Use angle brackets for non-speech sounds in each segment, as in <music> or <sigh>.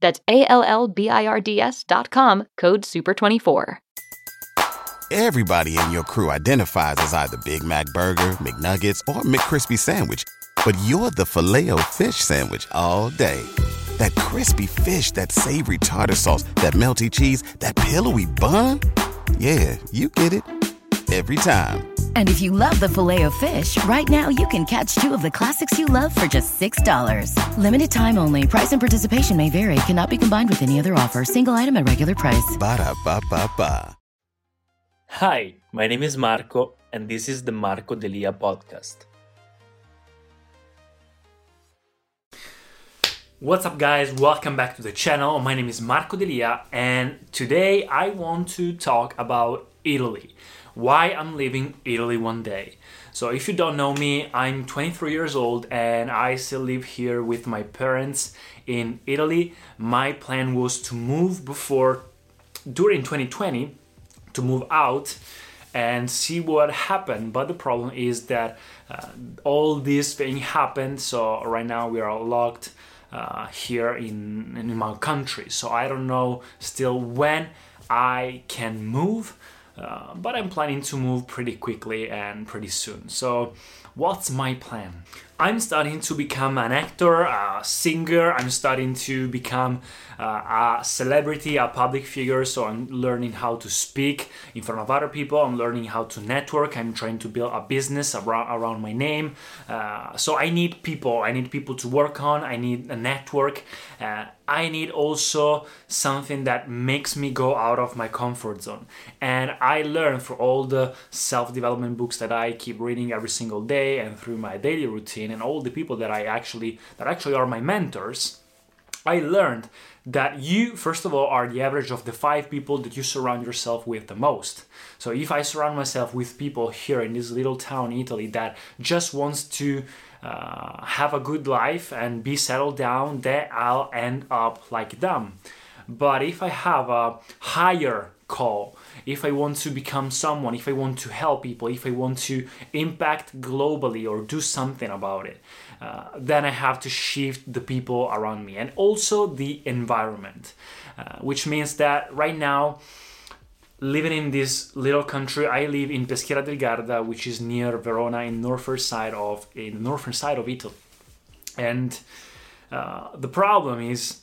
That's A L L B I R D S dot com, code SUPER24. Everybody in your crew identifies as either Big Mac Burger, McNuggets, or McCrispy Sandwich. But you're the filet fish Sandwich all day. That crispy fish, that savory tartar sauce, that melty cheese, that pillowy bun. Yeah, you get it every time. And if you love the Filet-O-Fish, right now you can catch two of the classics you love for just $6. Limited time only. Price and participation may vary. Cannot be combined with any other offer. Single item at regular price. Ba da ba ba ba. Hi, my name is Marco, and this is the Marco Delia podcast. What's up, guys? Welcome back to the channel. My name is Marco Delia, and today I want to talk about Italy why I'm leaving Italy one day. So, if you don't know me, I'm 23 years old and I still live here with my parents in Italy. My plan was to move before, during 2020, to move out and see what happened. But the problem is that uh, all this thing happened, so right now we are locked. Uh, here in, in my country, so I don't know still when I can move. Uh, but I'm planning to move pretty quickly and pretty soon. So, what's my plan? I'm starting to become an actor, a singer. I'm starting to become uh, a celebrity, a public figure. So I'm learning how to speak in front of other people. I'm learning how to network. I'm trying to build a business around, around my name. Uh, so I need people. I need people to work on. I need a network. Uh, I need also something that makes me go out of my comfort zone. And I learn through all the self development books that I keep reading every single day and through my daily routine and all the people that I actually that actually are my mentors, I learned that you first of all are the average of the five people that you surround yourself with the most. So if I surround myself with people here in this little town, Italy, that just wants to uh, have a good life and be settled down, then I'll end up like them. But if I have a higher call, if I want to become someone, if I want to help people, if I want to impact globally or do something about it, uh, then I have to shift the people around me. And also the environment, uh, which means that right now, living in this little country, I live in Peschiera del Garda, which is near Verona in northern side of in the northern side of Italy, and uh, the problem is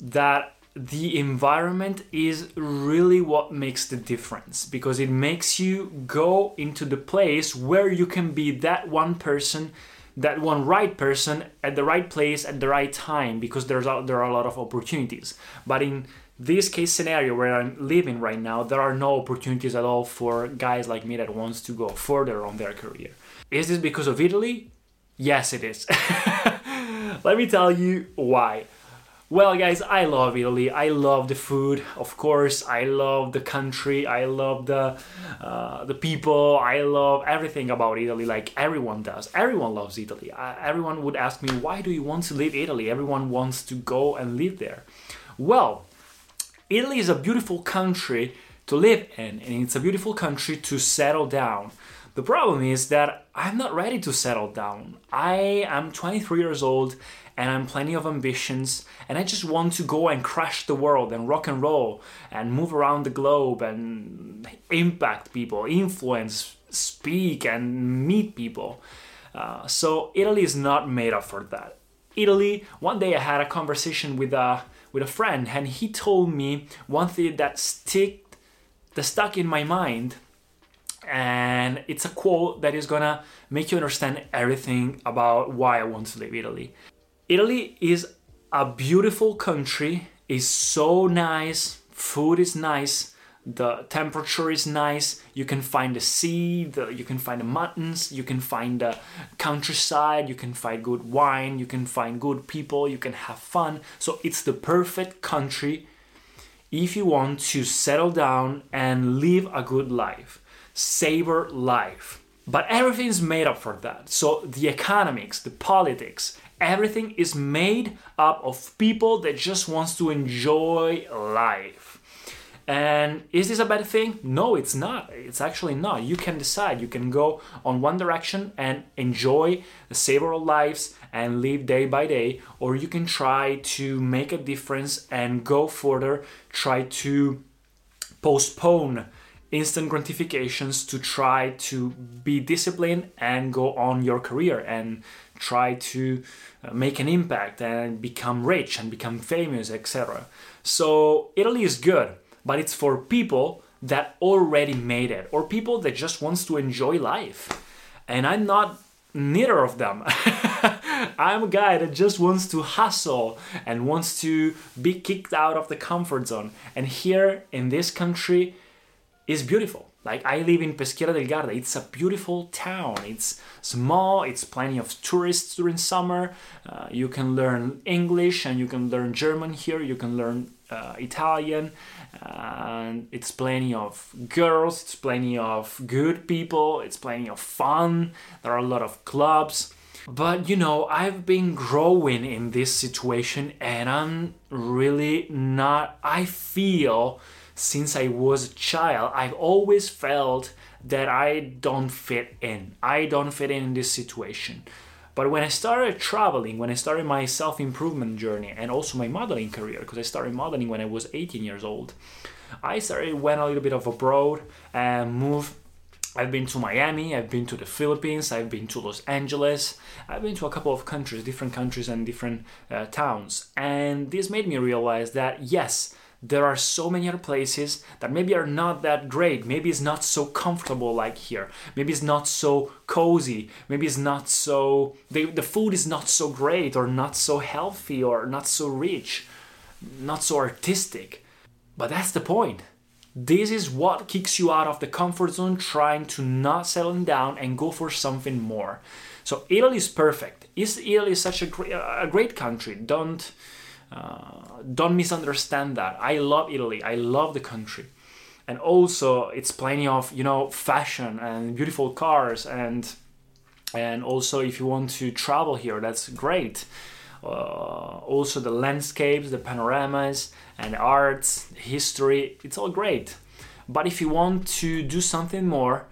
that the environment is really what makes the difference because it makes you go into the place where you can be that one person that one right person at the right place at the right time because there's a, there are a lot of opportunities. But in this case scenario where i'm living right now there are no opportunities at all for guys like me that wants to go further on their career. Is this because of italy? Yes it is. <laughs> Let me tell you why well, guys, I love Italy. I love the food, of course. I love the country. I love the uh, the people. I love everything about Italy, like everyone does. Everyone loves Italy. Everyone would ask me, "Why do you want to leave Italy?" Everyone wants to go and live there. Well, Italy is a beautiful country to live in, and it's a beautiful country to settle down. The problem is that I'm not ready to settle down. I am 23 years old and I'm plenty of ambitions and I just want to go and crash the world and rock and roll and move around the globe and impact people, influence, speak and meet people. Uh, so Italy is not made up for that. Italy, one day I had a conversation with a with a friend and he told me one thing that stick that stuck in my mind and it's a quote that is gonna make you understand everything about why I want to leave Italy. Italy is a beautiful country, is so nice, food is nice, the temperature is nice, you can find the sea, the, you can find the mountains, you can find the countryside, you can find good wine, you can find good people, you can have fun. So it's the perfect country if you want to settle down and live a good life savor life. But everything is made up for that. So the economics, the politics, everything is made up of people that just wants to enjoy life. And is this a bad thing? No, it's not. It's actually not. You can decide. You can go on one direction and enjoy the several lives and live day by day, or you can try to make a difference and go further, try to postpone instant gratifications to try to be disciplined and go on your career and try to uh, make an impact and become rich and become famous etc so italy is good but it's for people that already made it or people that just wants to enjoy life. And i'm not neither of them. <laughs> I'm a guy that just wants to hustle and wants to be kicked out of the comfort zone. And here in this country is beautiful. Like I live in Peschiera del Garda. It's a beautiful town. It's small. It's plenty of tourists during summer. Uh, you can learn English and you can learn German here. You can learn uh, Italian. And it's plenty of girls. It's plenty of good people. It's plenty of fun. There are a lot of clubs. But you know, I've been growing in this situation and I'm really not. I feel since I was a child, I've always felt that I don't fit in. I don't fit in in this situation. But when I started traveling, when I started my self improvement journey and also my modeling career, because I started modeling when I was 18 years old, I started went a little bit of abroad and moved. I've been to Miami, I've been to the Philippines, I've been to Los Angeles, I've been to a couple of countries, different countries and different uh, towns. And this made me realize that yes, there are so many other places that maybe are not that great. Maybe it's not so comfortable like here. Maybe it's not so cozy. Maybe it's not so, the, the food is not so great or not so healthy or not so rich, not so artistic. But that's the point. This is what kicks you out of the comfort zone, trying to not settle down and go for something more. So Italy is perfect. Is Italy such a great, a great country? Don't uh, don't misunderstand that. I love Italy. I love the country, and also it's plenty of you know fashion and beautiful cars and and also if you want to travel here, that's great. Uh, also the landscapes, the panoramas, and arts, history, it's all great. But if you want to do something more,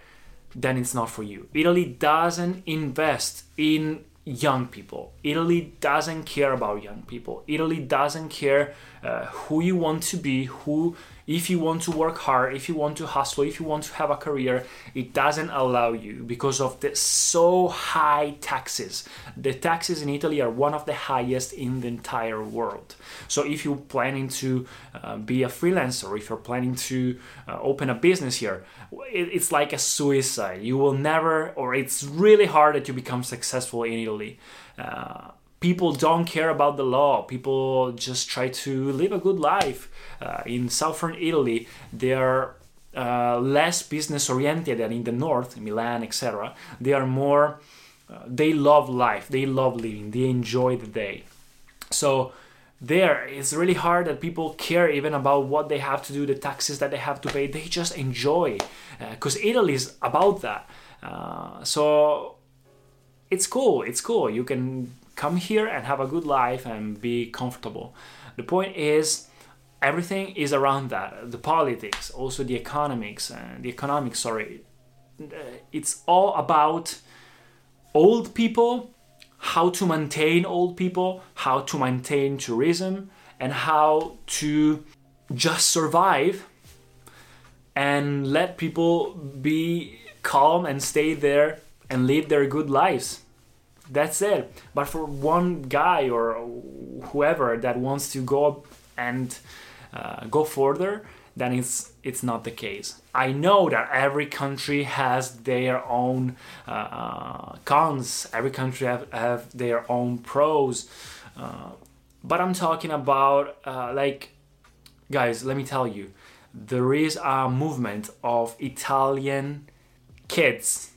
then it's not for you. Italy doesn't invest in young people. Italy doesn't care about young people. Italy doesn't care uh, who you want to be, who if you want to work hard, if you want to hustle, if you want to have a career, it doesn't allow you because of the so high taxes. The taxes in Italy are one of the highest in the entire world. So if you're planning to uh, be a freelancer, if you're planning to uh, open a business here, it, it's like a suicide. You will never, or it's really hard that you become successful in Italy. Uh, people don't care about the law. People just try to live a good life. Uh, in southern Italy, they are uh, less business oriented than in the north, Milan, etc. They are more, uh, they love life, they love living, they enjoy the day. So there it's really hard that people care even about what they have to do, the taxes that they have to pay. They just enjoy because uh, Italy is about that. Uh, so it's cool. It's cool. You can come here and have a good life and be comfortable. The point is, everything is around that. The politics, also the economics, uh, the economics. Sorry, it's all about old people, how to maintain old people, how to maintain tourism, and how to just survive and let people be calm and stay there and live their good lives that's it but for one guy or whoever that wants to go up and uh, go further then it's it's not the case. I know that every country has their own uh, cons. Every country have, have their own pros. Uh, but I'm talking about uh, like, guys. Let me tell you, there is a movement of Italian kids,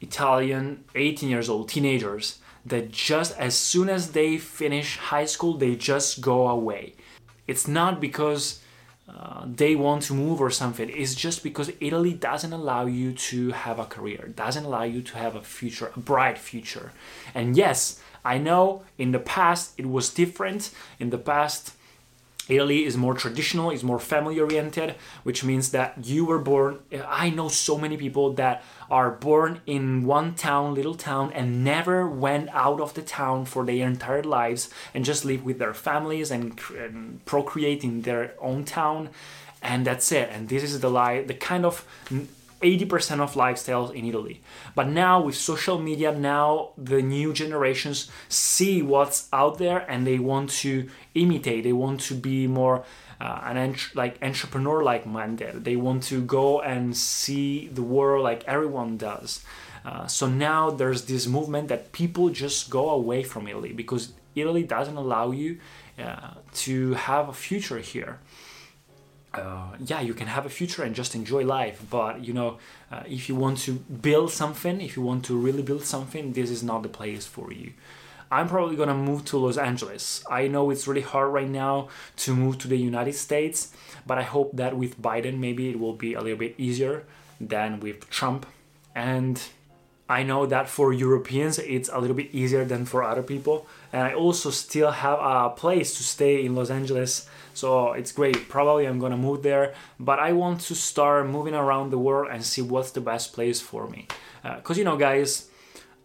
Italian 18 years old teenagers that just as soon as they finish high school, they just go away. It's not because uh, they want to move or something. It's just because Italy doesn't allow you to have a career, doesn't allow you to have a future, a bright future. And yes, I know in the past it was different. In the past, Italy is more traditional, is more family oriented, which means that you were born. I know so many people that are born in one town, little town, and never went out of the town for their entire lives and just live with their families and, and procreate in their own town. And that's it. And this is the life, the kind of 80% of lifestyles in Italy. But now with social media, now the new generations see what's out there and they want to imitate. They want to be more uh, an ent- like entrepreneur like minded. They want to go and see the world like everyone does. Uh, so now there's this movement that people just go away from Italy because Italy doesn't allow you uh, to have a future here uh, yeah, you can have a future and just enjoy life. But you know, uh, if you want to build something, if you want to really build something, this is not the place for you. I'm probably gonna move to Los Angeles. I know it's really hard right now to move to the United States, but I hope that with Biden, maybe it will be a little bit easier than with Trump. And I know that for Europeans, it's a little bit easier than for other people. And I also still have a place to stay in Los Angeles so it's great. Probably I'm gonna move there, but I want to start moving around the world and see what's the best place for me. Because, uh, you know, guys,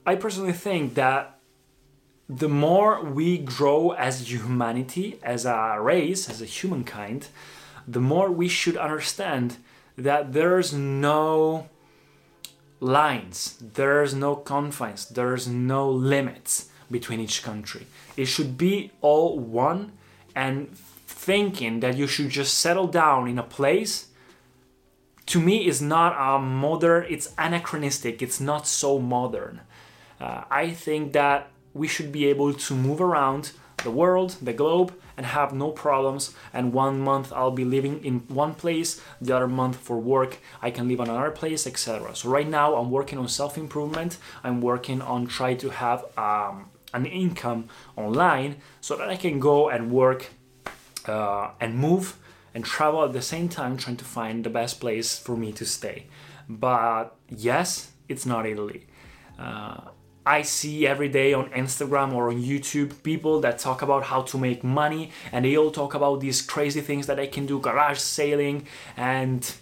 I personally think that the more we grow as humanity, as a race, as a humankind, the more we should understand that there's no lines, there's no confines, there's no limits between each country. It should be all one and thinking that you should just settle down in a place. To me is not a modern it's anachronistic. It's not so modern. Uh, i think that we should be able to move around the world the globe and have no problems and one month i'll be living in one place the other month for work i can live on another place etc so right now i'm working on self-improvement i'm working on trying to have um, an income online so that i can go and work uh, and move and travel at the same time trying to find the best place for me to stay. But yes, it's not Italy. Uh, I see every day on Instagram or on YouTube people that talk about how to make money and they all talk about these crazy things that they can do garage sailing and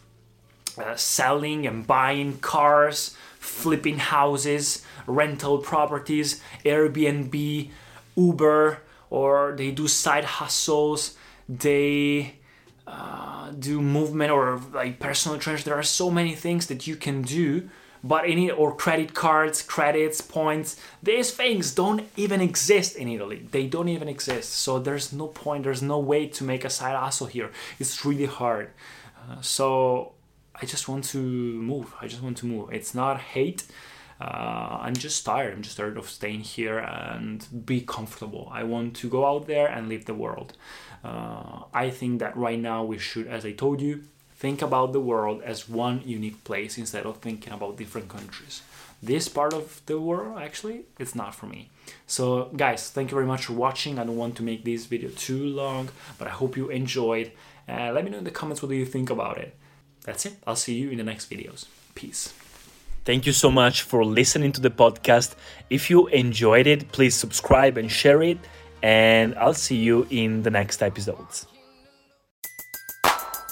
uh, selling and buying cars, flipping houses, rental properties, Airbnb, Uber, or they do side hustles they uh, do movement or like personal trainers. There are so many things that you can do, but any or credit cards, credits, points. These things don't even exist in Italy. They don't even exist. So there's no point. There's no way to make a side hustle here. It's really hard. Uh, so I just want to move. I just want to move. It's not hate. Uh, I'm just tired. I'm just tired of staying here and be comfortable. I want to go out there and live the world. Uh, I think that right now we should, as I told you, think about the world as one unique place instead of thinking about different countries. This part of the world, actually, it's not for me. So, guys, thank you very much for watching. I don't want to make this video too long, but I hope you enjoyed. Uh, let me know in the comments what do you think about it. That's it. I'll see you in the next videos. Peace. Thank you so much for listening to the podcast. If you enjoyed it, please subscribe and share it and I'll see you in the next episodes.